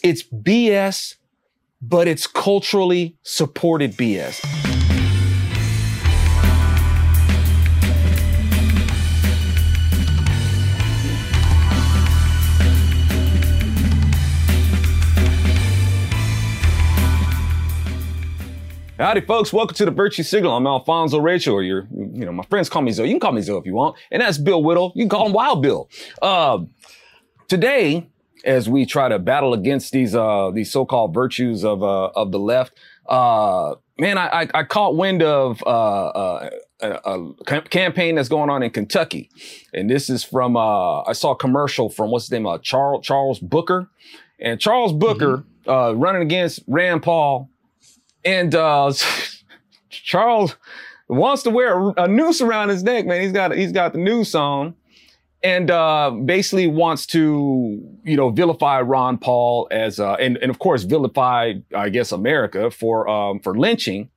It's BS, but it's culturally supported BS. Howdy, folks. Welcome to the Virtue Signal. I'm Alfonzo Rachel, or your, you know, my friends call me Zo. You can call me Zo if you want. And that's Bill Whittle. You can call him Wild Bill. Uh, today, as we try to battle against these uh, these so-called virtues of uh, of the left, uh, man, I, I, I, caught wind of uh, uh, a, a, campaign that's going on in Kentucky, and this is from uh I saw a commercial from what's his name, Charles Charles Booker, and Charles Booker mm-hmm. running against Rand Paul. And uh, Charles wants to wear a, a, noose around his neck, man. He's got he's got the noose on, and uh, basically wants to you know vilify Ron Paul as uh, and and of course vilify I guess America for um, for lynching.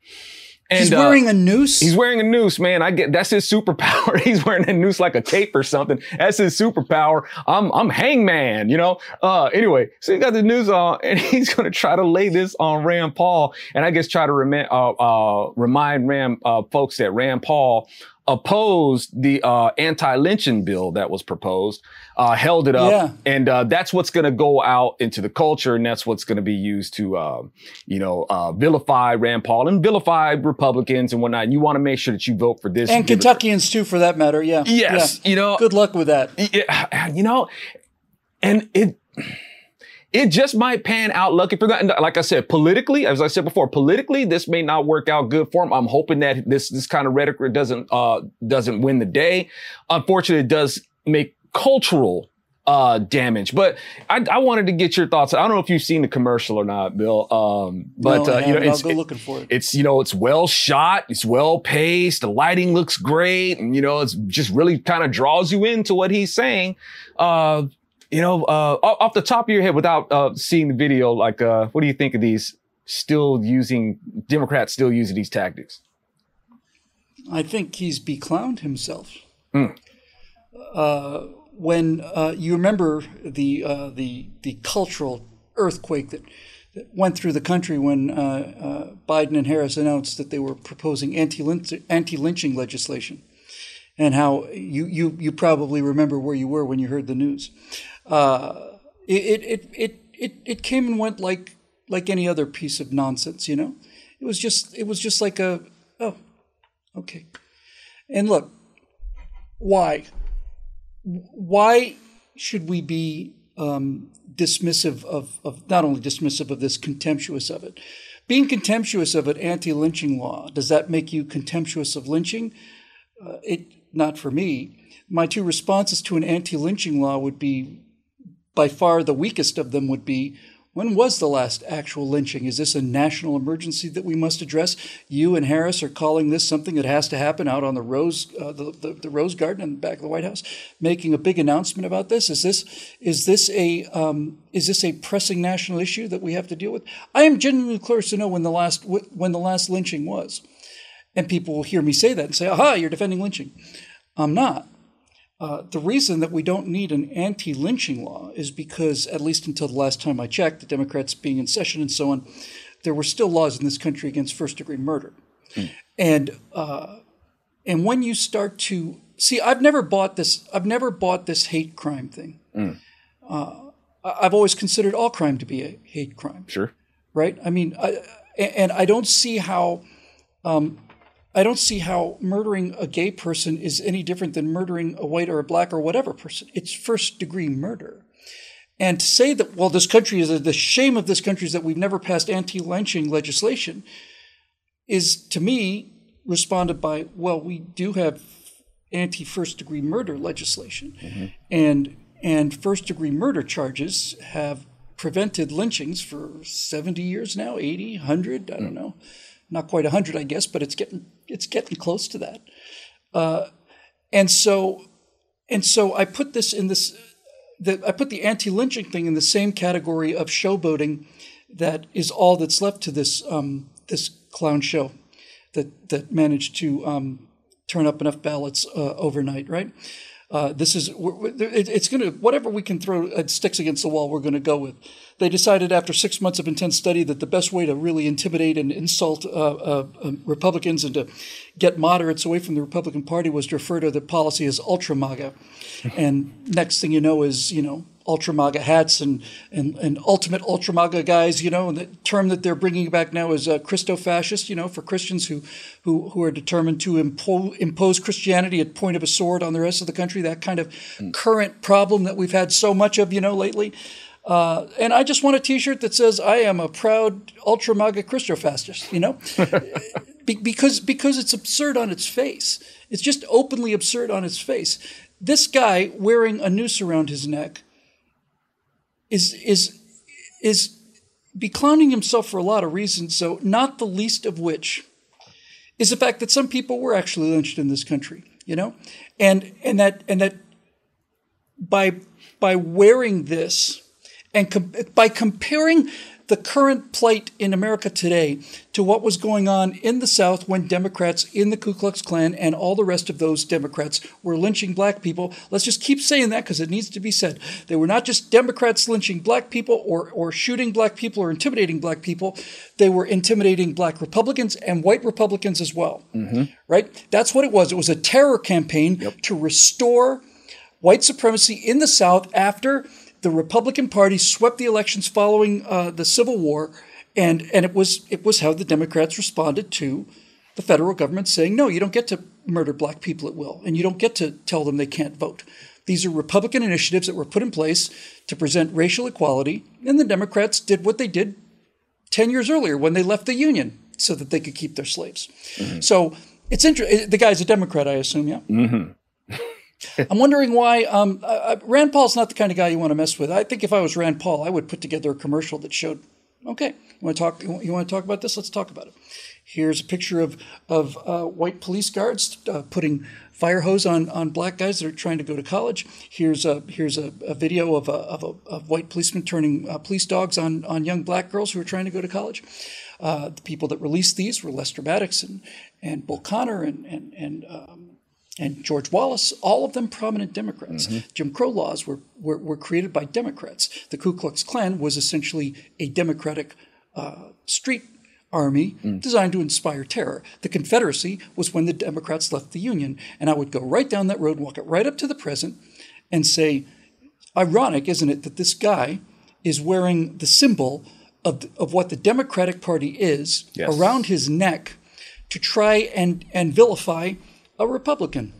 And, he's wearing uh, a noose. He's wearing a noose, man. I get that's his superpower. he's wearing a noose like a cape or something. That's his superpower. I'm I'm hangman, you know. Uh, anyway, so he got the noose on, and he's gonna try to lay this on Rand Paul, and I guess try to remind uh, uh, remind Rand uh, folks that Rand Paul opposed the uh, anti-lynching bill that was proposed, uh, held it up, yeah. and uh, that's what's going to go out into the culture, and that's what's going to be used to, um, you know, uh, vilify Rand Paul and vilify Republicans and whatnot. And you want to make sure that you vote for this and Kentuckians too, for that matter. Yeah. Yes. Yeah. You know. Good luck with that. Yeah. You know, and it it just might pan out lucky for that. And like I said, politically, as I said before, politically, this may not work out good for him. I'm hoping that this this kind of rhetoric doesn't uh doesn't win the day. Unfortunately, it does make cultural uh damage. But I, I wanted to get your thoughts. I don't know if you've seen the commercial or not, Bill. Um, but no, uh, you know, it's, looking for it. It's you know, it's well shot, it's well paced, the lighting looks great, and you know, it's just really kind of draws you into what he's saying. Uh, you know, uh, off the top of your head, without uh, seeing the video, like, uh, what do you think of these still using Democrats still using these tactics? I think he's beclowned himself. Mm. when uh, you remember the uh, the the cultural earthquake that, that went through the country when Biden and Harris announced that they were proposing anti anti lynching legislation and how you, you, you probably remember where you were when you heard the news. Uh, it, it, it, it, it came and went like, like any other piece of nonsense, you know? It was just, it was just like a, oh, okay. And look, why? Why should we be um, dismissive of, of, not only dismissive of this, contemptuous of it? Being contemptuous of an anti lynching law, does that make you contemptuous of lynching? Uh, it, not for me. My two responses to an anti lynching law would be by far the weakest of them would be when was the last actual lynching? Is this a national emergency that we must address? You and Harris are calling this something that has to happen out on the Rose, uh, the, the, the, Rose Garden in the back of the White House, making a big announcement about this. Is this is this a um, is this a pressing national issue that we have to deal with? I am genuinely curious to know when the last when the last lynching was, and people will hear me say that and say, "Aha, you're defending lynching." I'm not. Uh, the reason that we don't need an anti lynching law is because, at least until the last time I checked, the Democrats being in session and so on, there were still laws in this country against first degree murder. Mm. And, uh, and when you start to see, I've never bought this, I've never bought this hate crime thing. Mm. Uh, I've always considered all crime to be a hate crime. Sure. Right? I mean, I, and I don't see how um, I don't see how murdering a gay person is any different than murdering a white or a black or whatever person. It's first degree murder. And to say that, well, this country is the shame of this country is that we've never passed anti lynching legislation is to me responded by, well, we do have anti first degree murder legislation. Mm-hmm. And and first degree murder charges have prevented lynchings for 70 years now, 80, 100, I don't mm. know not quite 100, I guess, but it's getting it's getting close to that. Uh, and so and so I put this in this the, I put the anti-lynching thing in the same category of showboating that is all that's left to this um, this clown show that that managed to um, turn up enough ballots uh, overnight, right? Uh, this is it's going to whatever we can throw uh, sticks against the wall. We're going to go with they decided after six months of intense study that the best way to really intimidate and insult uh, uh, um, Republicans and to get moderates away from the Republican Party was to refer to the policy as ultra MAGA. and next thing you know is, you know, ultra MAGA hats and, and, and ultimate ultra MAGA guys, you know, and the term that they're bringing back now is uh, Christo-fascist, you know, for Christians who, who, who are determined to impo- impose Christianity at point of a sword on the rest of the country, that kind of mm. current problem that we've had so much of, you know, lately. Uh, and I just want a T-shirt that says "I am a proud ultra MAGA Christofascist," you know, Be- because because it's absurd on its face. It's just openly absurd on its face. This guy wearing a noose around his neck is is is beclowning himself for a lot of reasons. So not the least of which is the fact that some people were actually lynched in this country. You know, and and that and that by by wearing this and com- by comparing the current plight in America today to what was going on in the South when Democrats in the Ku Klux Klan and all the rest of those Democrats were lynching black people. Let's just keep saying that because it needs to be said. They were not just Democrats lynching black people or, or shooting black people or intimidating black people, they were intimidating black Republicans and white Republicans as well. Mm-hmm. Right? That's what it was. It was a terror campaign yep. to restore white supremacy in the South after the Republican Party swept the elections following uh, the Civil War, and and it was it was how the Democrats responded to the federal government saying, no, you don't get to murder black people at will, and you don't get to tell them they can't vote. These are Republican initiatives that were put in place to present racial equality, and the Democrats did what they did 10 years earlier when they left the Union so that they could keep their slaves. Mm-hmm. So it's interesting. The guy's a Democrat, I assume, yeah? Mm-hmm. I'm wondering why um, uh, Rand Paul's not the kind of guy you want to mess with. I think if I was Rand Paul, I would put together a commercial that showed, okay, you want to talk? You want to talk about this? Let's talk about it. Here's a picture of of uh, white police guards uh, putting fire hose on, on black guys that are trying to go to college. Here's a here's a, a video of a, of a of white policemen turning uh, police dogs on on young black girls who are trying to go to college. Uh, the people that released these were Lester Maddox and and Bull Connor and and and um, and George Wallace, all of them prominent Democrats. Mm-hmm. Jim Crow laws were, were, were, created by Democrats. The Ku Klux Klan was essentially a Democratic uh, street army mm. designed to inspire terror. The Confederacy was when the Democrats left the Union. And I would go right down that road, walk it right up to the present, and say, ironic, isn't it, that this guy is wearing the symbol of, of what the Democratic Party is yes. around his neck to try and, and vilify a Republican.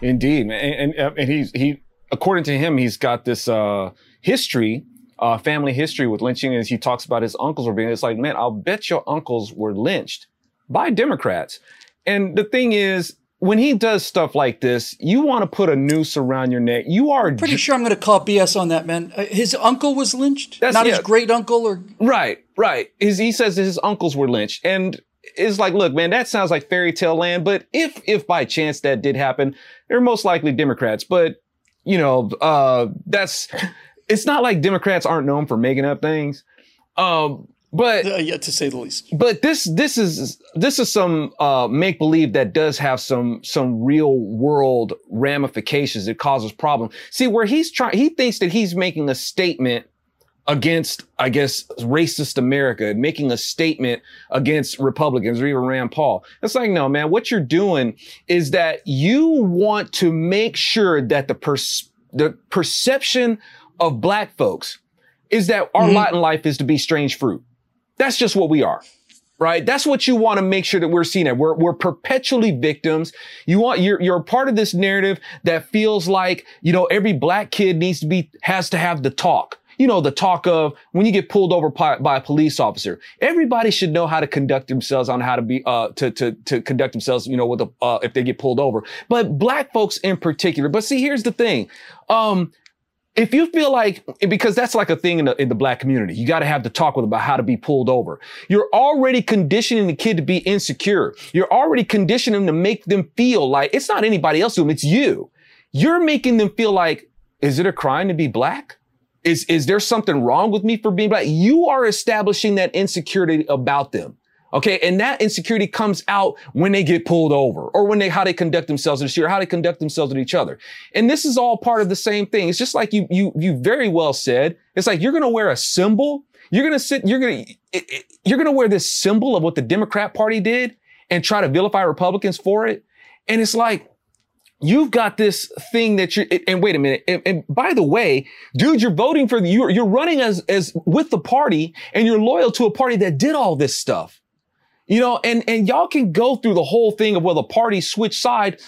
Indeed, and, and, and he's he according to him, he's got this uh, history, uh, family history with lynching, as he talks about his uncles were being. It's like, man, I'll bet your uncles were lynched by Democrats. And the thing is, when he does stuff like this, you want to put a noose around your neck. You are pretty sure I'm going to call BS on that man. Uh, his uncle was lynched, That's, not yeah. his great uncle, or right, right. His, he says his uncles were lynched, and it's like, look, man, that sounds like fairy tale land. But if, if by chance that did happen, they're most likely Democrats. But, you know, uh, that's, it's not like Democrats aren't known for making up things. Um, but uh, yeah, to say the least. But this this is this is some uh, make believe that does have some some real world ramifications. It causes problems. See, where he's trying, he thinks that he's making a statement against, I guess, racist America, making a statement against Republicans or even Rand Paul. It's like, no, man, what you're doing is that you want to make sure that the pers- the perception of black folks is that our mm-hmm. lot in life is to be strange fruit. That's just what we are. Right? That's what you want to make sure that we're seen at. We're, we're perpetually victims. You want, you're, you're part of this narrative that feels like, you know, every black kid needs to be, has to have the talk you know, the talk of when you get pulled over by, by a police officer, everybody should know how to conduct themselves on how to be, uh, to, to, to conduct themselves, you know, with a, uh, if they get pulled over, but black folks in particular. But see, here's the thing. Um, if you feel like, because that's like a thing in the, in the black community, you got to have the talk with about how to be pulled over. You're already conditioning the kid to be insecure. You're already conditioning them to make them feel like it's not anybody else doing it's you. You're making them feel like, is it a crime to be black? Is, is there something wrong with me for being black? You are establishing that insecurity about them Okay. And that insecurity comes out when they get pulled over or when they, how they conduct themselves in the street or how they conduct themselves with each other. And this is all part of the same thing. It's just like you, you, you very well said. It's like you're going to wear a symbol. You're going to sit, you're going to, you're going to wear this symbol of what the Democrat party did and try to vilify Republicans for it. And it's like, you've got this thing that you're, and wait a minute. And, and, by the way, dude, you're voting for, you're, you're running as, as with the party and you're loyal to a party that did all this stuff. You know, and, and y'all can go through the whole thing of where the party switch side.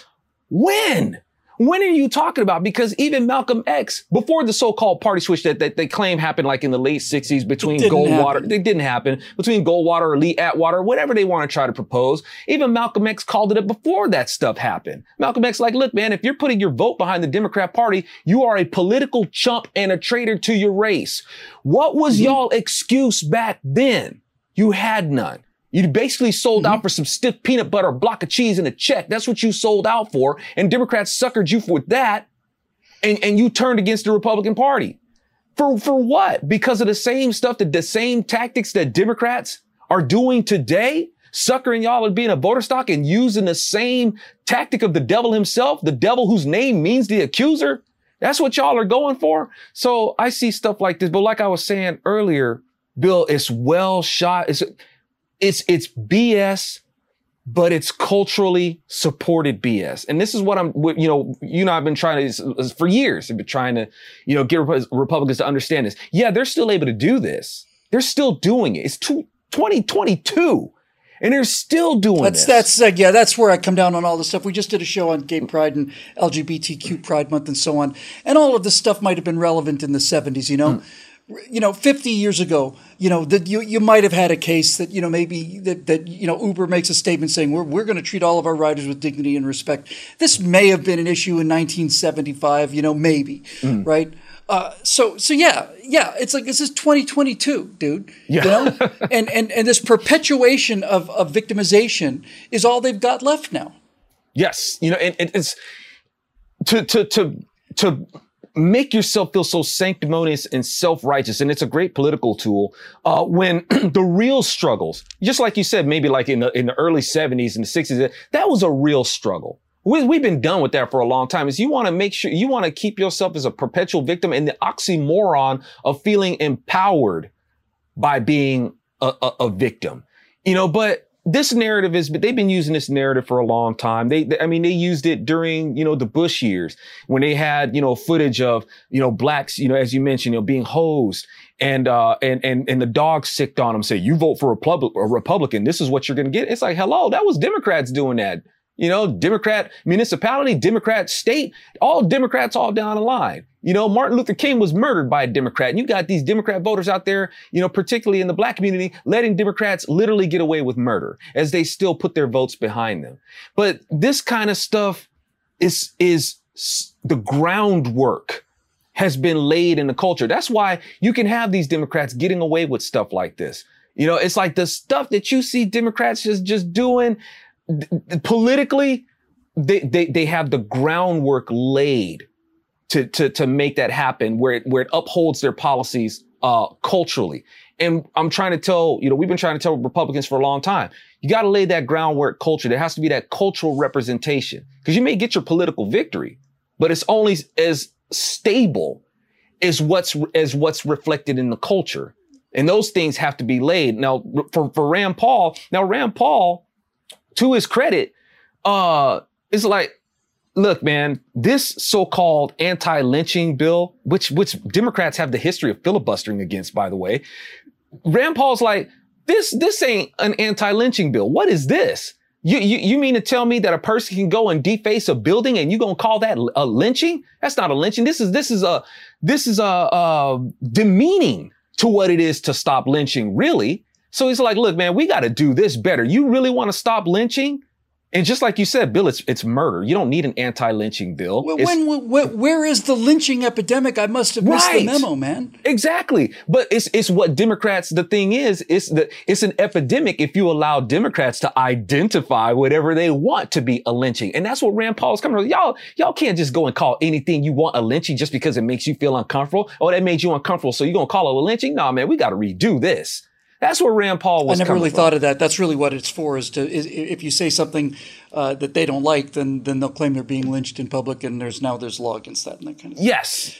When? When are you talking about? Because even Malcolm X, before the so-called party switch that, that they claim happened like in the late 60s between Goldwater, happen. it didn't happen, between Goldwater or Lee Atwater, whatever they want to try to propose. Even Malcolm X called it up before that stuff happened. Malcolm X like, look, man, if you're putting your vote behind the Democrat party, you are a political chump and a traitor to your race. What was mm-hmm. y'all excuse back then? You had none. You basically sold mm-hmm. out for some stiff peanut butter, block of cheese, and a check. That's what you sold out for. And Democrats suckered you for that. And, and you turned against the Republican Party. For, for what? Because of the same stuff that the same tactics that Democrats are doing today? Suckering y'all and being a voter stock and using the same tactic of the devil himself, the devil whose name means the accuser. That's what y'all are going for. So I see stuff like this. But like I was saying earlier, Bill, it's well shot. It's, it's, it's BS, but it's culturally supported BS. And this is what I'm, you know, you know, I've been trying to, for years, I've been trying to, you know, get Republicans to understand this. Yeah, they're still able to do this. They're still doing it. It's 2022 and they're still doing that's, this. That's uh, yeah, that's where I come down on all this stuff. We just did a show on gay pride and LGBTQ Pride Month and so on, and all of this stuff might have been relevant in the '70s. You know, mm you know, 50 years ago, you know, that you, you might have had a case that, you know, maybe that, that, you know, Uber makes a statement saying we're, we're going to treat all of our riders with dignity and respect. This may have been an issue in 1975, you know, maybe, mm. right? Uh, so, so yeah, yeah, it's like, this is 2022, dude, yeah. you know, and, and, and this perpetuation of, of victimization is all they've got left now. Yes. You know, and, and it's to, to, to, to, make yourself feel so sanctimonious and self-righteous. And it's a great political tool. Uh, when the real struggles, just like you said, maybe like in the, in the early seventies and the sixties, that was a real struggle. We, we've been done with that for a long time. Is you want to make sure you want to keep yourself as a perpetual victim and the oxymoron of feeling empowered by being a, a, a victim, you know, but this narrative is, but they've been using this narrative for a long time. They, they, I mean, they used it during, you know, the Bush years when they had, you know, footage of, you know, blacks, you know, as you mentioned, you know, being hosed and, uh, and, and, and the dog sicked on them say, you vote for a, Republic, a Republican. This is what you're going to get. It's like, hello, that was Democrats doing that. You know, Democrat municipality, Democrat state, all Democrats all down the line. You know, Martin Luther King was murdered by a Democrat. And you got these Democrat voters out there, you know, particularly in the black community, letting Democrats literally get away with murder as they still put their votes behind them. But this kind of stuff is, is the groundwork has been laid in the culture. That's why you can have these Democrats getting away with stuff like this. You know, it's like the stuff that you see Democrats just, just doing politically, they, they, they have the groundwork laid to, to, to make that happen where it, where it upholds their policies, uh, culturally. And I'm trying to tell, you know, we've been trying to tell Republicans for a long time. You got to lay that groundwork culture. There has to be that cultural representation because you may get your political victory, but it's only as stable as what's, as what's reflected in the culture. And those things have to be laid. Now, for, for Rand Paul, now Rand Paul, to his credit, uh, it's like, look, man, this so-called anti-lynching bill, which which Democrats have the history of filibustering against, by the way, Rand Paul's like, this this ain't an anti-lynching bill. What is this? You, you, you mean to tell me that a person can go and deface a building and you gonna call that a lynching? That's not a lynching. This is, this is a, this is a, a demeaning to what it is to stop lynching, really. So he's like, look, man, we got to do this better. You really want to stop lynching? And just like you said, Bill, it's it's murder. You don't need an anti-lynching bill. Well, when, when, where is the lynching epidemic? I must have missed right. the memo, man. Exactly. But it's it's what Democrats. The thing is, it's the it's an epidemic if you allow Democrats to identify whatever they want to be a lynching, and that's what Rand Paul's coming. From. Y'all y'all can't just go and call anything you want a lynching just because it makes you feel uncomfortable. Oh, that made you uncomfortable, so you're gonna call it a lynching? Nah, man, we got to redo this. That's where Rand Paul was. I never really from. thought of that. That's really what it's for. Is to is, if you say something uh, that they don't like, then then they'll claim they're being lynched in public, and there's now there's law against that and that kind of. Thing. Yes.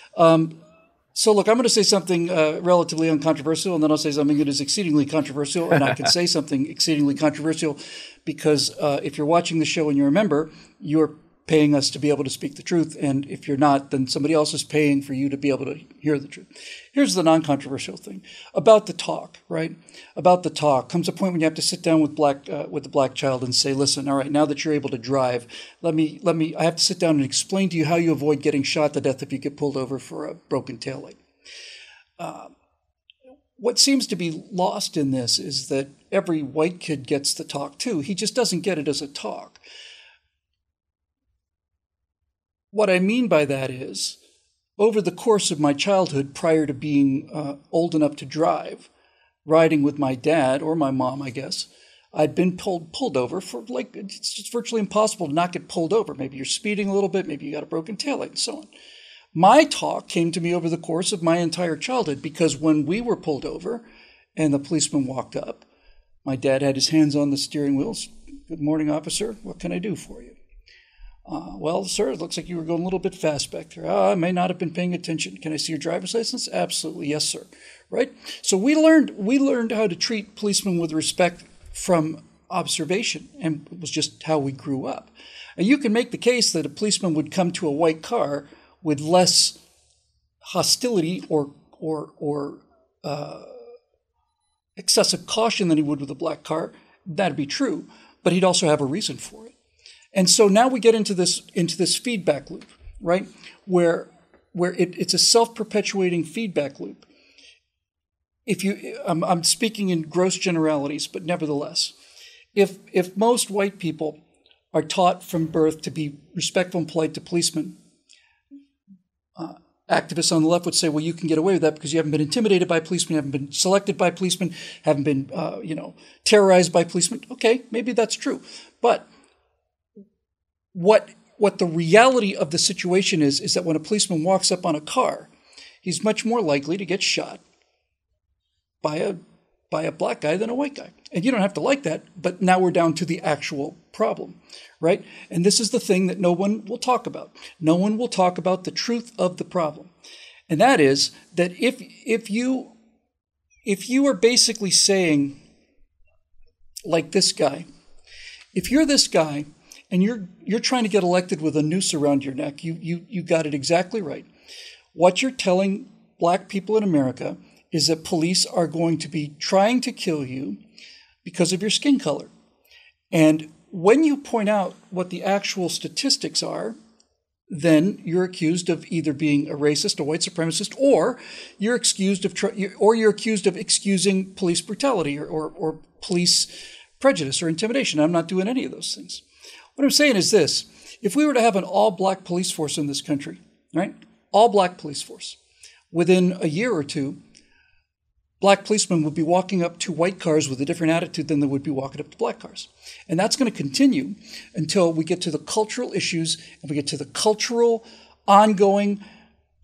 So look, I'm going to say something uh, relatively uncontroversial, and then I'll say something that is exceedingly controversial, and I can say something exceedingly controversial because uh, if you're watching the show and you're a member, you're paying us to be able to speak the truth, and if you're not, then somebody else is paying for you to be able to hear the truth. Here's the non-controversial thing about the talk, right? About the talk comes a point when you have to sit down with black uh, with the black child and say, "Listen, all right, now that you're able to drive, let me let me. I have to sit down and explain to you how you avoid getting shot to death if you get pulled over for a broken taillight." what seems to be lost in this is that every white kid gets the talk too. He just doesn't get it as a talk. What I mean by that is, over the course of my childhood, prior to being uh, old enough to drive, riding with my dad or my mom, I guess, I'd been pulled pulled over for like it's just virtually impossible to not get pulled over. Maybe you're speeding a little bit, maybe you got a broken taillight, and so on. My talk came to me over the course of my entire childhood because when we were pulled over and the policeman walked up, my dad had his hands on the steering wheels. Good morning, officer. What can I do for you? Uh, well, sir, it looks like you were going a little bit fast back there. Oh, I may not have been paying attention. Can I see your driver's license? Absolutely, yes, sir. Right. So we learned we learned how to treat policemen with respect from observation, and it was just how we grew up. And you can make the case that a policeman would come to a white car with less hostility or or or uh, excessive caution than he would with a black car. That'd be true, but he'd also have a reason for it. And so now we get into this into this feedback loop, right? Where where it, it's a self-perpetuating feedback loop. If you, I'm, I'm speaking in gross generalities, but nevertheless, if if most white people are taught from birth to be respectful and polite to policemen, uh, activists on the left would say, well, you can get away with that because you haven't been intimidated by policemen, you haven't been selected by policemen, haven't been, uh, you know, terrorized by policemen. Okay, maybe that's true. But what what the reality of the situation is is that when a policeman walks up on a car, he's much more likely to get shot by a by a black guy than a white guy. And you don't have to like that, but now we're down to the actual problem, right? And this is the thing that no one will talk about. No one will talk about the truth of the problem. And that is that if if you if you are basically saying like this guy, if you're this guy and you're you're trying to get elected with a noose around your neck, you you you got it exactly right. What you're telling black people in America is that police are going to be trying to kill you because of your skin color. And when you point out what the actual statistics are, then you're accused of either being a racist, a white supremacist, or you're accused of or you're accused of excusing police brutality or, or, or police prejudice or intimidation. I'm not doing any of those things. What I'm saying is this: if we were to have an all-black police force in this country, right, all-black police force, within a year or two, black policemen would be walking up to white cars with a different attitude than they would be walking up to black cars. And that's going to continue until we get to the cultural issues and we get to the cultural, ongoing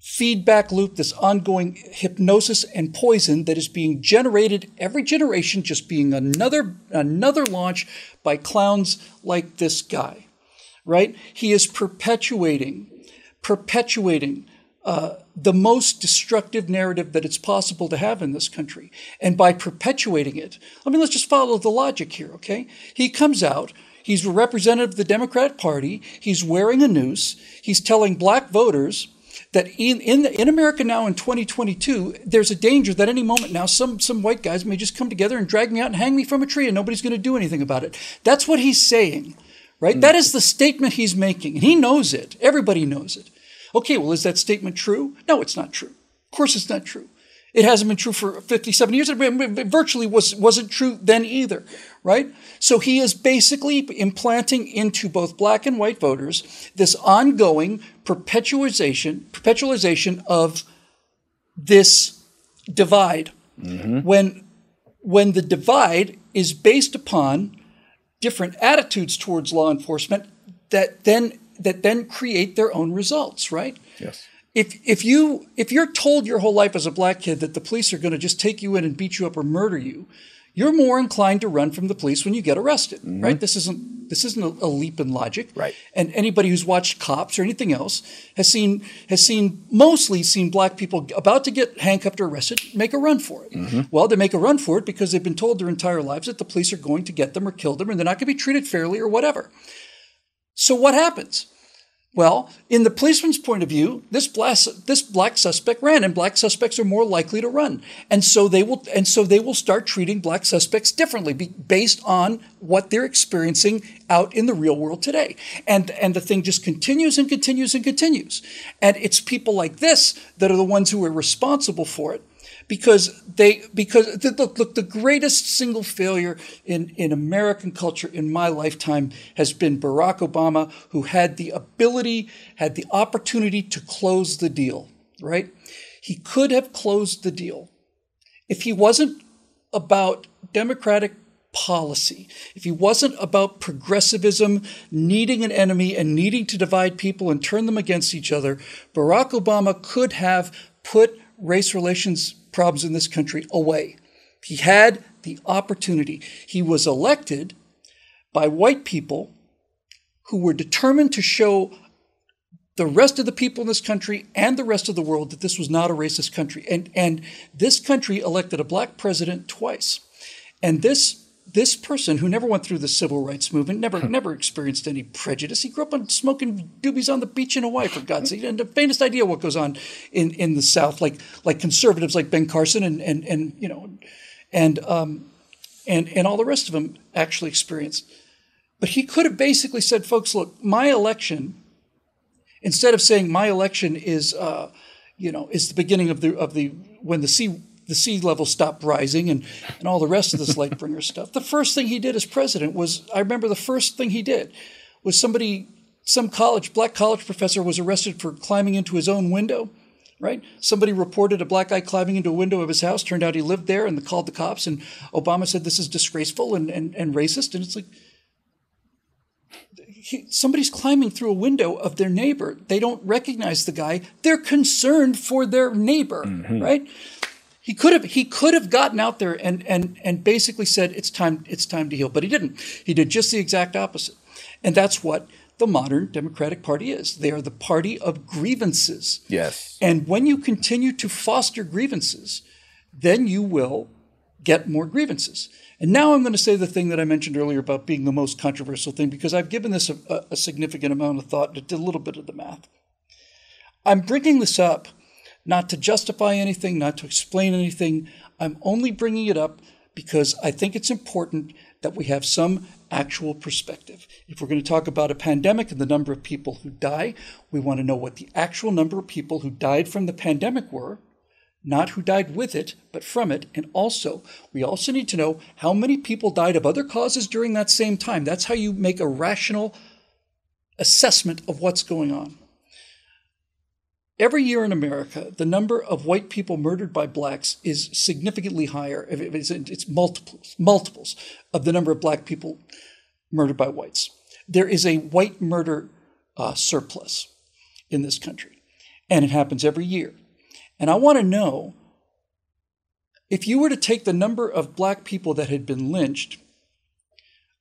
feedback loop, this ongoing hypnosis and poison that is being generated every generation, just being another, another launch by clowns like this guy, right? He is perpetuating, perpetuating uh, the most destructive narrative that it's possible to have in this country. And by perpetuating it, I mean, let's just follow the logic here, okay? He comes out, he's a representative of the Democrat Party, he's wearing a noose, he's telling black voters that in in, the, in America now in 2022, there's a danger that any moment now some some white guys may just come together and drag me out and hang me from a tree, and nobody's going to do anything about it. That's what he's saying, right? Mm. That is the statement he's making, and he knows it. Everybody knows it. Okay, well, is that statement true? No, it's not true. Of course, it's not true. It hasn't been true for 57 years. It virtually was, wasn't true then either, right? So he is basically implanting into both black and white voters this ongoing perpetualization, perpetualization of this divide. Mm-hmm. When, when the divide is based upon different attitudes towards law enforcement that then that then create their own results, right? Yes. If if you if you're told your whole life as a black kid that the police are going to just take you in and beat you up or murder you, you're more inclined to run from the police when you get arrested, mm-hmm. right? This isn't this isn't a, a, leap in logic, right? And anybody who's watched Cops or anything else has seen has seen mostly seen black people about to get handcuffed or arrested make a run for it. Mm-hmm. Well, they make a run for it because they've been told their entire lives that the police are going to get them or kill them, and they're not going to be treated fairly or whatever. So what happens? Well, in the policeman's point of view, this black, this black suspect ran, and black suspects are more likely to run, and so they will, and so they will start treating black suspects differently, based on what they're experiencing out in the real world today. And and the thing just continues and continues and continues, and it's people like this that are the ones who are responsible for it because they because look look the greatest single failure in in American culture in my lifetime has been Barack Obama who had the ability had the opportunity to close the deal right? He could have closed the deal. If he wasn't about democratic policy if he wasn't about progressivism needing an enemy and needing to divide people and turn them against each other Barack Obama could have put race relations problems in this country away. He had the opportunity. He was elected by white people who were determined to show the rest of the people in this country and the rest of the world that this was not a racist country. And, and this country elected a black president twice. And this this person who never went through the civil rights movement, never never experienced any prejudice. He grew up on smoking doobies on the beach in Hawaii, for God's sake, and the faintest idea what goes on in, in the South, like like conservatives like Ben Carson and and and you know, and um, and and all the rest of them actually experienced. But he could have basically said, folks, look, my election, instead of saying my election is, uh, you know, is the beginning of the of the when the sea the sea level stopped rising and, and all the rest of this Lightbringer stuff. The first thing he did as president was, I remember the first thing he did was somebody, some college, black college professor was arrested for climbing into his own window, right? Somebody reported a black guy climbing into a window of his house. Turned out he lived there and called the cops. And Obama said this is disgraceful and, and, and racist. And it's like, he, somebody's climbing through a window of their neighbor. They don't recognize the guy. They're concerned for their neighbor, mm-hmm. right? He could have he could have gotten out there and and and basically said it's time it's time to heal, but he didn't. He did just the exact opposite. And that's what the modern Democratic Party is. They are the party of grievances. Yes. And when you continue to foster grievances, then you will get more grievances. And now I'm going to say the thing that I mentioned earlier about being the most controversial thing because I've given this a, a significant amount of thought and did a little bit of the math. I'm bringing this up not to justify anything, not to explain anything. I'm only bringing it up because I think it's important that we have some actual perspective. If we're going to talk about a pandemic and the number of people who die, we want to know what the actual number of people who died from the pandemic were, not who died with it, but from it. And also, we also need to know how many people died of other causes during that same time. That's how you make a rational assessment of what's going on. Every year in America, the number of white people murdered by blacks is significantly higher. It's multiples, multiples of the number of black people murdered by whites. There is a white murder uh, surplus in this country, and it happens every year. And I want to know if you were to take the number of black people that had been lynched,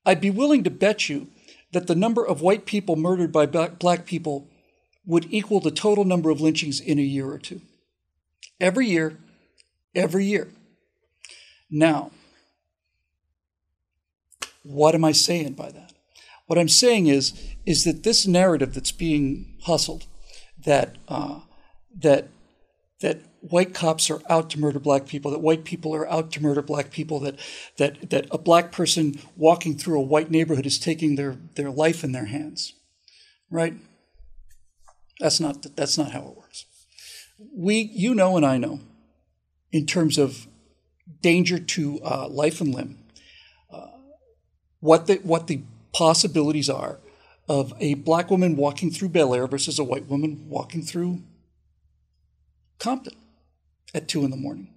I'd be willing to bet you that the number of white people murdered by black people would equal the total number of lynchings in a year or two. Every year, every year. Now, what am I saying by that? What I'm saying is, is that this narrative that's being hustled, that uh, that that white cops are out to murder black people, that white people are out to murder black people, that that that a black person walking through a white neighborhood is taking their their life in their hands, right? That's not that's not how it works. We, you know, and I know, in terms of danger to uh, life and limb, uh, what the what the possibilities are of a black woman walking through Bel Air versus a white woman walking through Compton at two in the morning.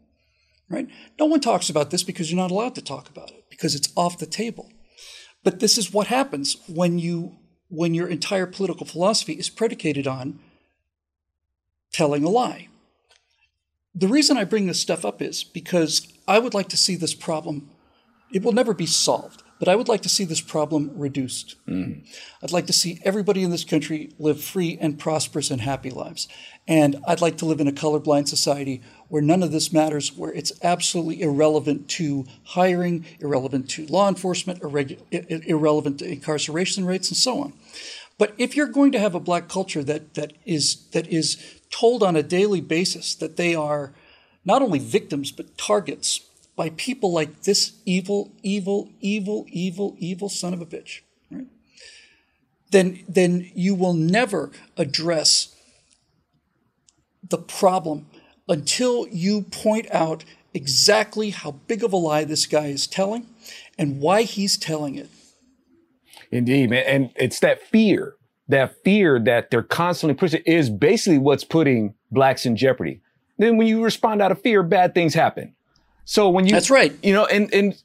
Right? No one talks about this because you're not allowed to talk about it because it's off the table. But this is what happens when you when your entire political philosophy is predicated on telling a lie. The reason I bring this stuff up is because I would like to see this problem. It will never be solved, but I would like to see this problem reduced. Mm. I'd like to see everybody in this country live free and prosperous and happy lives. And I'd like to live in a colorblind society where none of this matters, where it's absolutely irrelevant to hiring, irrelevant to law enforcement, irrelevant to incarceration rates, and so on. But if you're going to have a black culture that, that is that is told on a daily basis that they are not only victims but targets by people like this evil, evil, evil, evil, evil son of a bitch, right? Then then you will never address the problem until you point out exactly how big of a lie this guy is telling and why he's telling it. Indeed, man. And it's that fear, that fear that they're constantly pushing is basically what's putting blacks in jeopardy. Then when you respond out of fear, bad things happen. So when you That's right. You know, and and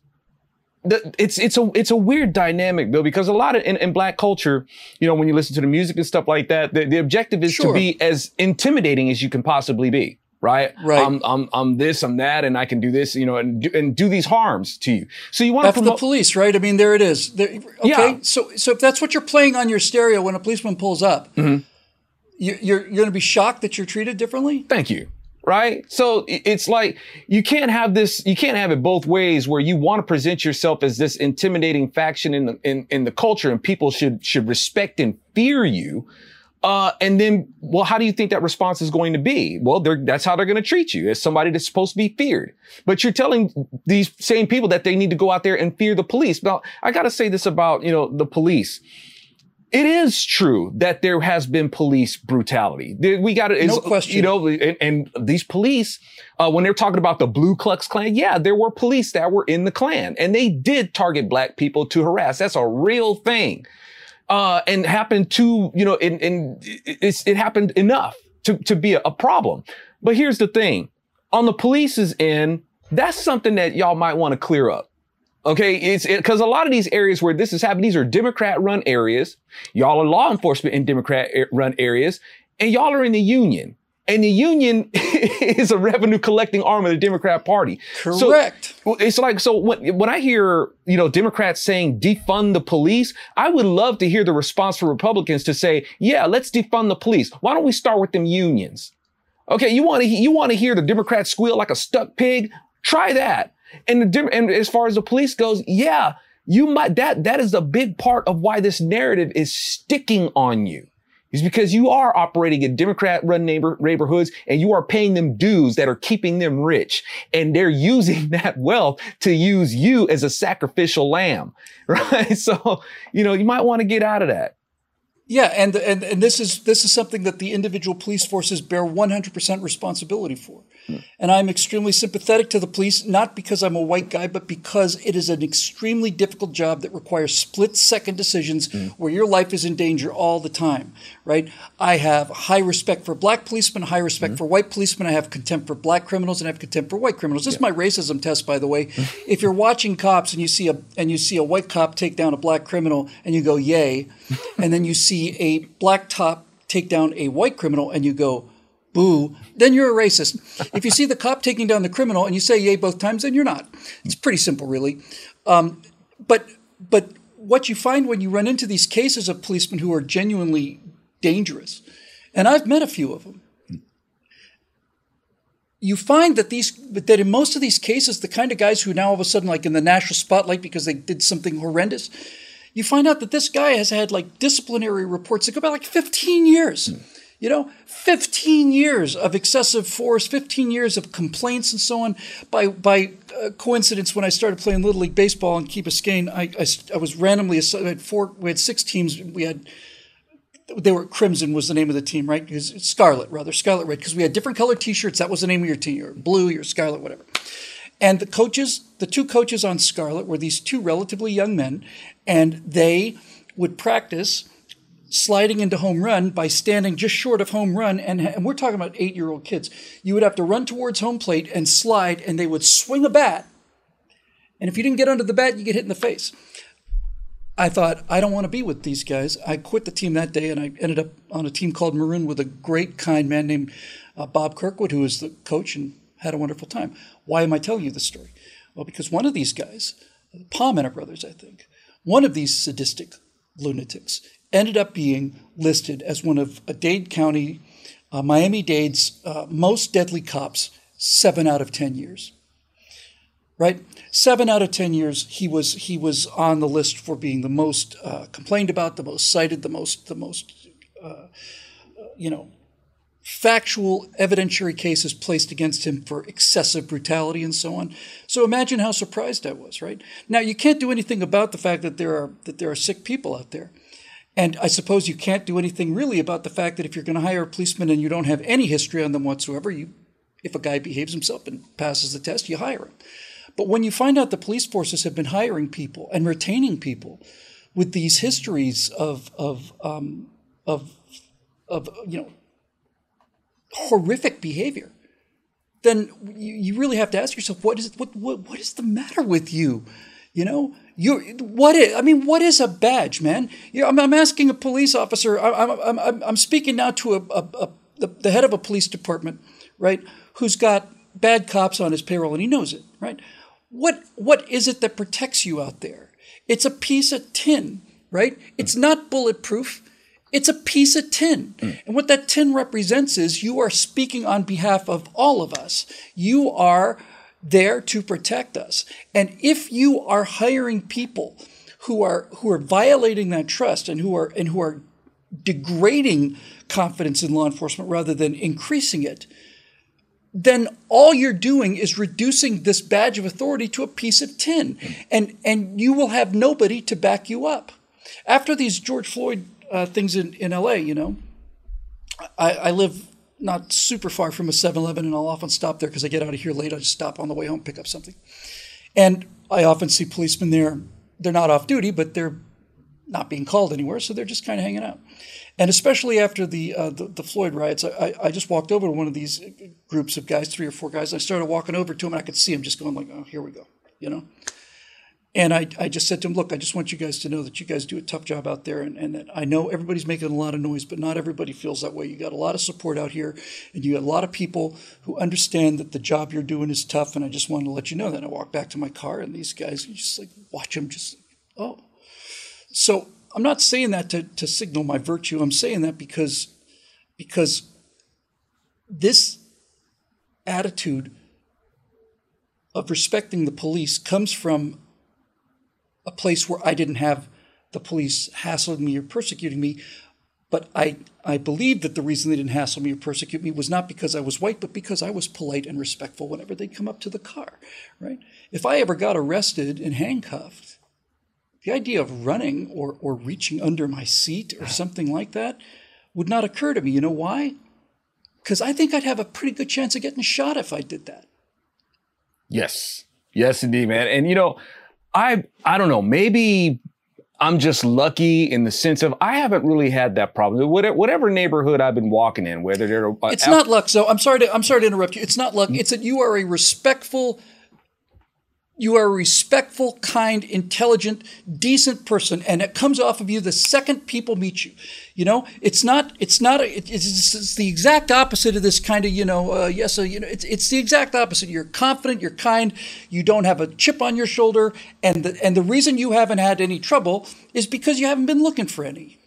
the, it's it's a it's a weird dynamic though because a lot of in, in, black culture, you know, when you listen to the music and stuff like that, the, the objective is sure. to be as intimidating as you can possibly be right? Right. I'm, I'm, I'm this, I'm that, and I can do this, you know, and do, and do these harms to you. So you want to promote the police, right? I mean, there it is. There, okay. Yeah. So, so if that's what you're playing on your stereo when a policeman pulls up, mm-hmm. you, you're, you're going to be shocked that you're treated differently. Thank you. Right. So it's like you can't have this, you can't have it both ways where you want to present yourself as this intimidating faction in the, in, in the culture and people should, should respect and fear you. Uh, and then, well, how do you think that response is going to be? Well, they're that's how they're going to treat you as somebody that's supposed to be feared. But you're telling these same people that they need to go out there and fear the police. Now, I got to say this about, you know, the police. It is true that there has been police brutality. We got to, no question. You know, and, and these police, uh, when they're talking about the Blue Klux Klan, yeah, there were police that were in the Klan and they did target black people to harass. That's a real thing uh, and happened to, you know, and, and it's, it happened enough to, to be a, a problem. But here's the thing on the police's end, that's something that y'all might want to clear up. Okay, it's because it, a lot of these areas where this is happening, these are Democrat run areas. Y'all are law enforcement in Democrat run areas, and y'all are in the union. And the union is a revenue collecting arm of the Democrat Party. Correct. So it's like, so when, when I hear, you know, Democrats saying defund the police, I would love to hear the response from Republicans to say, yeah, let's defund the police. Why don't we start with them unions? Okay. You want to, you want to hear the Democrats squeal like a stuck pig? Try that. And the, and as far as the police goes, yeah, you might, that, that is a big part of why this narrative is sticking on you is because you are operating in Democrat run neighbor, neighborhoods and you are paying them dues that are keeping them rich. And they're using that wealth to use you as a sacrificial lamb, right? So, you know, you might want to get out of that. Yeah, and, and and this is this is something that the individual police forces bear 100% responsibility for. And I'm extremely sympathetic to the police, not because I'm a white guy, but because it is an extremely difficult job that requires split second decisions mm. where your life is in danger all the time, right? I have high respect for black policemen, high respect mm. for white policemen. I have contempt for black criminals and I have contempt for white criminals. This yeah. is my racism test, by the way. if you're watching cops and you see a and you see a white cop take down a black criminal and you go, yay, and then you see a black cop take down a white criminal and you go, boo, then you're a racist. if you see the cop taking down the criminal and you say yay both times, then you're not. It's pretty simple, really. Um, but but what you find when you run into these cases of policemen who are genuinely dangerous, and I've met a few of them, you find that these that in most of these cases, the kind of guys who now all of a sudden like in the national spotlight because they did something horrendous, you find out that this guy has had like disciplinary reports that go back like 15 years. Mm. You know, 15 years of excessive force, 15 years of complaints and so on. By by uh, coincidence, when I started playing Little League Baseball in Key Biscayne, I, I, I was randomly, had four, we had six teams. We had, they were Crimson was the name of the team, right? Scarlet, rather, Scarlet Red, because we had different colored t shirts. That was the name of your team. You're blue, you're Scarlet, whatever. And the coaches, the two coaches on Scarlet were these two relatively young men, and they would practice sliding into home run by standing just short of home run. And, and we're talking about eight year old kids. You would have to run towards home plate and slide, and they would swing a bat. And if you didn't get under the bat, you get hit in the face. I thought, I don't want to be with these guys. I quit the team that day and I ended up on a team called Maroon with a great, kind man named uh, Bob Kirkwood, who was the coach and had a wonderful time. Why am I telling you this story? Well, because one of these guys, Palmer brothers, I think, one of these sadistic lunatics ended up being listed as one of Dade County, uh, Miami Dade's uh, most deadly cops, seven out of 10 years right? Seven out of ten years, he was he was on the list for being the most uh, complained about, the most cited, the most the most uh, you know factual evidentiary cases placed against him for excessive brutality and so on. So imagine how surprised I was, right? Now you can't do anything about the fact that there are that there are sick people out there. And I suppose you can't do anything really about the fact that if you're going to hire a policeman and you don't have any history on them whatsoever, you if a guy behaves himself and passes the test, you hire him. But when you find out the police forces have been hiring people and retaining people with these histories of of um, of of you know horrific behavior, then you, you really have to ask yourself what is what, what what is the matter with you? You know, you what is? I mean, what is a badge, man? You I'm, I'm asking a police officer. I'm I'm I'm, I'm speaking now to a, a, a the, the head of a police department, right? Who's got bad cops on his payroll and he knows it, right? What what is it that protects you out there? It's a piece of tin, right? It's not bulletproof. It's a piece of tin. Mm. And what that tin represents is you are speaking on behalf of all of us. You are there to protect us. And if you are hiring people who are who are violating that trust and who are and who are degrading confidence in law enforcement rather than increasing it, then all you're doing is reducing this badge of authority to a piece of tin, and and you will have nobody to back you up. After these George Floyd uh, things in, in LA, you know, I, I live not super far from a 7-Eleven, and I'll often stop there because I get out of here late. I just stop on the way home, pick up something, and I often see policemen there. They're not off duty, but they're not being called anywhere, so they're just kind of hanging out. And especially after the, uh, the, the Floyd riots, I, I just walked over to one of these groups of guys, three or four guys. I started walking over to him, and I could see him just going like, "Oh, here we go," you know. And I, I just said to him, "Look, I just want you guys to know that you guys do a tough job out there, and, and that I know everybody's making a lot of noise, but not everybody feels that way. You got a lot of support out here, and you got a lot of people who understand that the job you're doing is tough. And I just wanted to let you know that." I walked back to my car, and these guys, just like watch them, just oh. So I'm not saying that to, to signal my virtue. I'm saying that because, because this attitude of respecting the police comes from a place where I didn't have the police hassling me or persecuting me. But I, I believe that the reason they didn't hassle me or persecute me was not because I was white, but because I was polite and respectful whenever they'd come up to the car, right? If I ever got arrested and handcuffed, the idea of running or, or reaching under my seat or something like that would not occur to me. You know why? Because I think I'd have a pretty good chance of getting shot if I did that. Yes. Yes, indeed, man. And you know, I I don't know, maybe I'm just lucky in the sense of I haven't really had that problem. Whatever neighborhood I've been walking in, whether they're uh, it's not luck. So I'm sorry to I'm sorry to interrupt you. It's not luck. It's that you are a respectful, you are a respectful, kind, intelligent, decent person, and it comes off of you the second people meet you. You know, it's not, it's not, a, it's, it's, the exact opposite of this kind of, you know, uh, yes, uh, you know, it's, it's the exact opposite. You're confident, you're kind, you don't have a chip on your shoulder, and the, and the reason you haven't had any trouble is because you haven't been looking for any.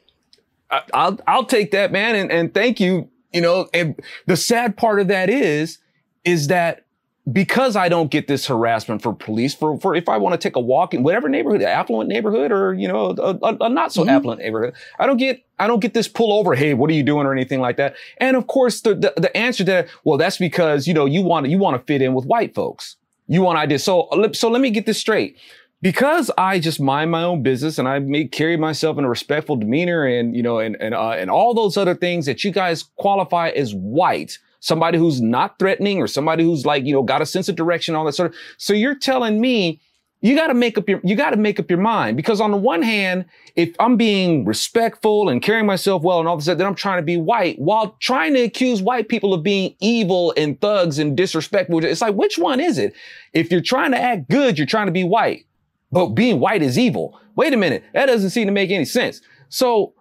I'll, I'll take that, man, and, and thank you. You know, and the sad part of that is, is that because I don't get this harassment for police for, for if I want to take a walk in whatever neighborhood, affluent neighborhood or, you know, a, a, a not so mm-hmm. affluent neighborhood, I don't get, I don't get this pull over. Hey, what are you doing or anything like that. And of course, the, the, the answer to that, well, that's because, you know, you want to, you want to fit in with white folks. You want ideas. So, so let me get this straight. Because I just mind my own business and I may carry myself in a respectful demeanor and, you know, and, and, uh, and all those other things that you guys qualify as white somebody who's not threatening or somebody who's like, you know, got a sense of direction, all that sort of. So you're telling me you got to make up your, you got to make up your mind because on the one hand, if I'm being respectful and carrying myself well and all of this, then I'm trying to be white while trying to accuse white people of being evil and thugs and disrespectful. It's like, which one is it? If you're trying to act good, you're trying to be white. but being white is evil. Wait a minute. That doesn't seem to make any sense. So,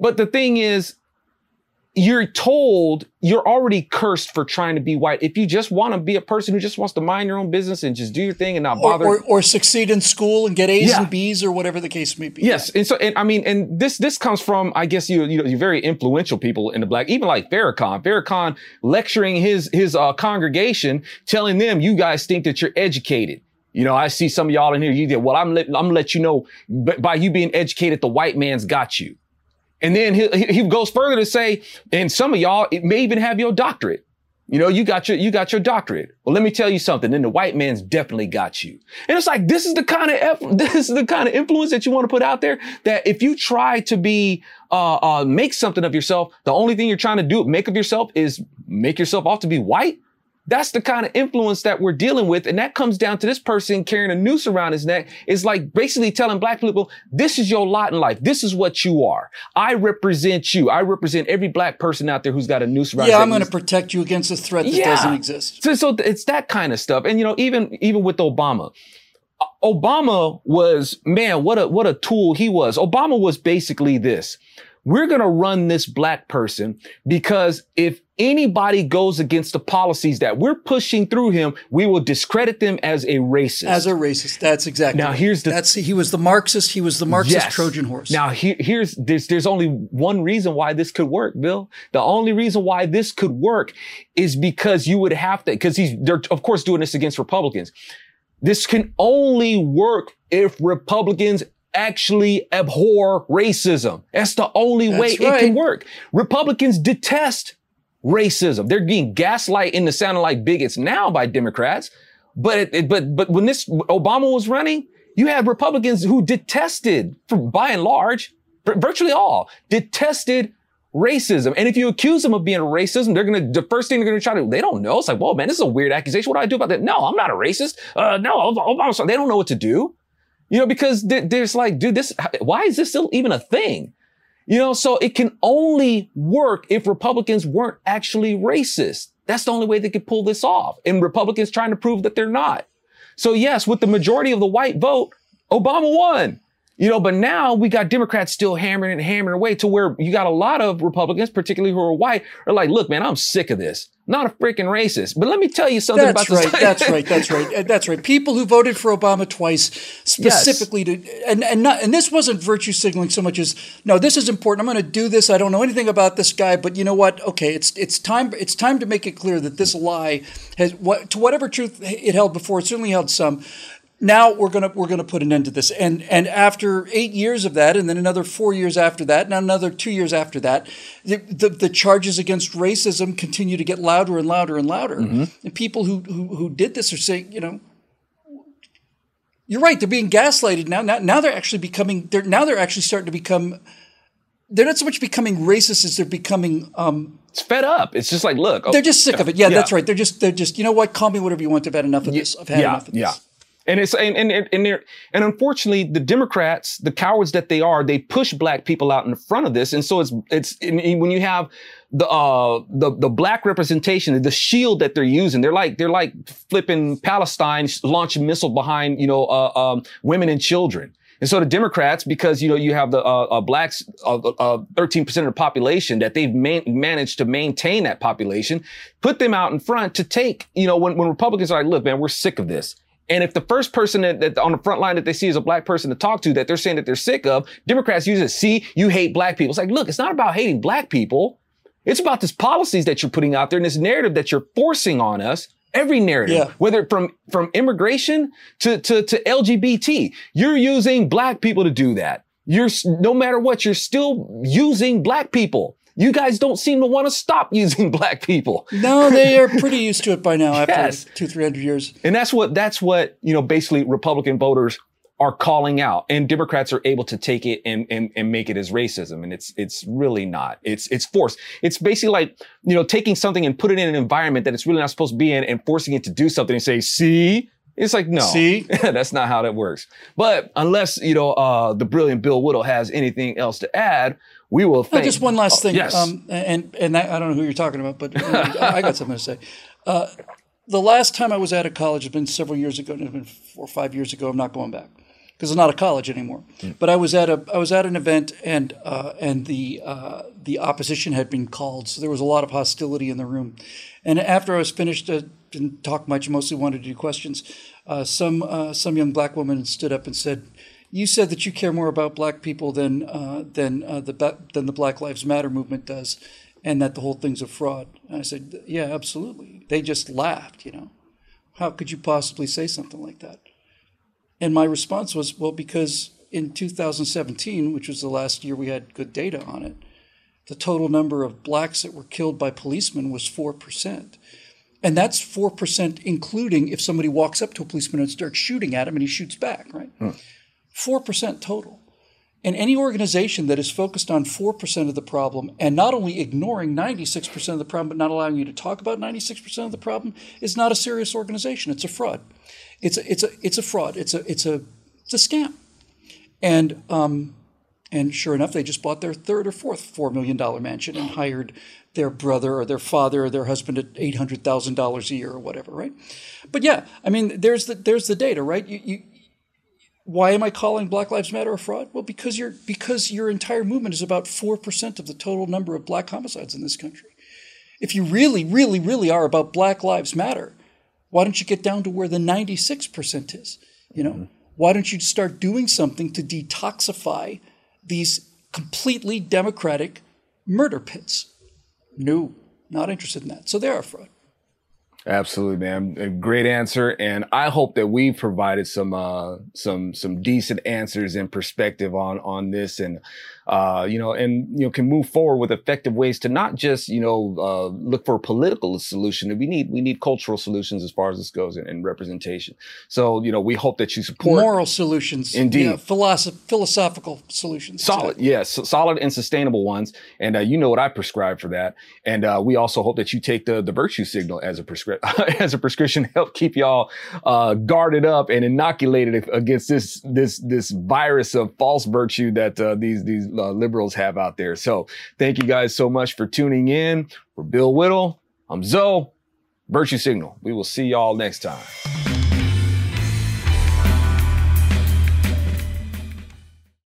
but the thing is, you're told you're already cursed for trying to be white. If you just want to be a person who just wants to mind your own business and just do your thing and not bother, or, or, or succeed in school and get A's yeah. and B's or whatever the case may be. Yes, and so and I mean, and this this comes from I guess you you know you very influential people in the black, even like Farrakhan. Farrakhan lecturing his his uh, congregation, telling them, "You guys think that you're educated." You know, I see some of y'all in here. You did well. I'm let, I'm let you know by you being educated, the white man's got you. And then he, he goes further to say, and some of y'all it may even have your doctorate. You know, you got your, you got your doctorate. Well, let me tell you something. Then the white man's definitely got you. And it's like, this is the kind of, this is the kind of influence that you want to put out there that if you try to be, uh, uh, make something of yourself, the only thing you're trying to do, make of yourself is make yourself off to be white. That's the kind of influence that we're dealing with. And that comes down to this person carrying a noose around his neck is like basically telling black people, this is your lot in life. This is what you are. I represent you. I represent every black person out there who's got a noose around. Yeah, I'm going to protect you against a threat that yeah. doesn't exist. So, so it's that kind of stuff. And you know, even, even with Obama, uh, Obama was, man, what a, what a tool he was. Obama was basically this. We're going to run this black person because if anybody goes against the policies that we're pushing through him, we will discredit them as a racist. As a racist. That's exactly. Now here's the. That's he was the Marxist. He was the Marxist yes. Trojan horse. Now he, here's there's there's only one reason why this could work, Bill. The only reason why this could work is because you would have to because he's they're of course doing this against Republicans. This can only work if Republicans actually abhor racism. That's the only That's way right. it can work. Republicans detest racism. They're being gaslight into sounding like bigots now by Democrats. But it, it, but but when this Obama was running, you had Republicans who detested, for, by and large, virtually all detested racism. And if you accuse them of being a racism, they're gonna the first thing they're gonna try to they don't know. It's like, well, man, this is a weird accusation. What do I do about that? No, I'm not a racist. Uh, no, Obama. They don't know what to do. You know, because there's like, dude, this, why is this still even a thing? You know, so it can only work if Republicans weren't actually racist. That's the only way they could pull this off. And Republicans trying to prove that they're not. So yes, with the majority of the white vote, Obama won. You know, but now we got Democrats still hammering and hammering away to where you got a lot of Republicans, particularly who are white, are like, look, man, I'm sick of this. not a freaking racist. But let me tell you something about that's about right, this. That's right. That's right. That's right. People who voted for Obama twice specifically yes. to, and, and not, and this wasn't virtue signaling so much as, no, this is important. I'm going to do this. I don't know anything about this guy, but you know what? Okay. It's, it's time, it's time to make it clear that this lie has what, to whatever truth it held before, it certainly held some now we're gonna we're gonna put an end to this. And and after eight years of that, and then another four years after that, and another two years after that, the the, the charges against racism continue to get louder and louder and louder. Mm-hmm. And people who, who who did this are saying, you know, you're right. They're being gaslighted now. Now now they're actually becoming. They're now they're actually starting to become. They're not so much becoming racist as they're becoming. Um, it's fed up. It's just like, look, oh, they're just sick of it. Yeah, yeah, that's right. They're just, they're just, you know what? Call me whatever you want. I've had enough of this. I've had yeah, enough of this. Yeah. And it's and and and, and, and unfortunately, the Democrats, the cowards that they are, they push black people out in front of this, and so it's it's when you have the uh the the black representation, the shield that they're using, they're like they're like flipping Palestine, launching missile behind you know uh, um, women and children. And so the Democrats, because you know you have the uh, uh, blacks, uh, thirteen percent of the population, that they've man- managed to maintain that population, put them out in front to take. You know, when when Republicans are like, look, man, we're sick of this. And if the first person that, that, on the front line that they see is a black person to talk to that they're saying that they're sick of, Democrats use it. See, you hate black people. It's like, look, it's not about hating black people. It's about this policies that you're putting out there and this narrative that you're forcing on us. Every narrative, yeah. whether from from immigration to, to to LGBT, you're using black people to do that. You're no matter what, you're still using black people. You guys don't seem to want to stop using black people. No, they are pretty used to it by now after yes. two, three hundred years. And that's what that's what you know. Basically, Republican voters are calling out, and Democrats are able to take it and, and and make it as racism, and it's it's really not. It's it's forced. It's basically like you know taking something and put it in an environment that it's really not supposed to be in, and forcing it to do something and say, see. It's like no, see, that's not how that works. But unless you know uh, the brilliant Bill Whittle has anything else to add, we will. Oh, just one last thing. yes. Um, and and I don't know who you're talking about, but I got something to say. Uh, the last time I was at a college has been several years ago. It's been four or five years ago. I'm not going back. because it's not a college anymore. But I was at a I was at an event and uh, and the uh, the opposition had been called, so there was a lot of hostility in the room. And after I was finished, uh, didn't talk much, mostly wanted to do questions. Uh, some uh, some young black woman stood up and said. You said that you care more about black people than uh, than uh, the than the Black Lives Matter movement does, and that the whole thing's a fraud. And I said, yeah, absolutely. They just laughed. You know, how could you possibly say something like that? And my response was, well, because in 2017, which was the last year we had good data on it, the total number of blacks that were killed by policemen was 4%. And that's 4%, including if somebody walks up to a policeman and starts shooting at him and he shoots back, right? 4% total. And any organization that is focused on 4% of the problem and not only ignoring 96% of the problem, but not allowing you to talk about 96% of the problem is not a serious organization. It's a fraud. It's a, it's a, it's a fraud. It's a, it's a, it's a scam. And, um, and sure enough, they just bought their third or fourth $4 million mansion and hired their brother or their father or their husband at $800,000 a year or whatever, right? But yeah, I mean, there's the, there's the data, right? You, you, why am I calling Black Lives Matter a fraud? Well, because your because your entire movement is about four percent of the total number of black homicides in this country. If you really, really, really are about Black Lives Matter, why don't you get down to where the ninety six percent is? You know, mm-hmm. why don't you start doing something to detoxify these completely democratic murder pits? No, not interested in that. So they are a fraud. Absolutely, man. A great answer, and I hope that we've provided some uh, some some decent answers and perspective on on this, and uh, you know, and you know, can move forward with effective ways to not just you know uh, look for a political solution. We need we need cultural solutions as far as this goes, and, representation. So you know, we hope that you support moral solutions, indeed, you know, philosoph- philosophical solutions, solid, yes, solid and sustainable ones. And uh, you know what I prescribe for that. And uh, we also hope that you take the the virtue signal as a prescription as a prescription to help keep y'all uh, guarded up and inoculated against this this this virus of false virtue that uh, these these uh, liberals have out there. So thank you guys so much for tuning in. For Bill Whittle, I'm Zo. Virtue Signal. We will see y'all next time.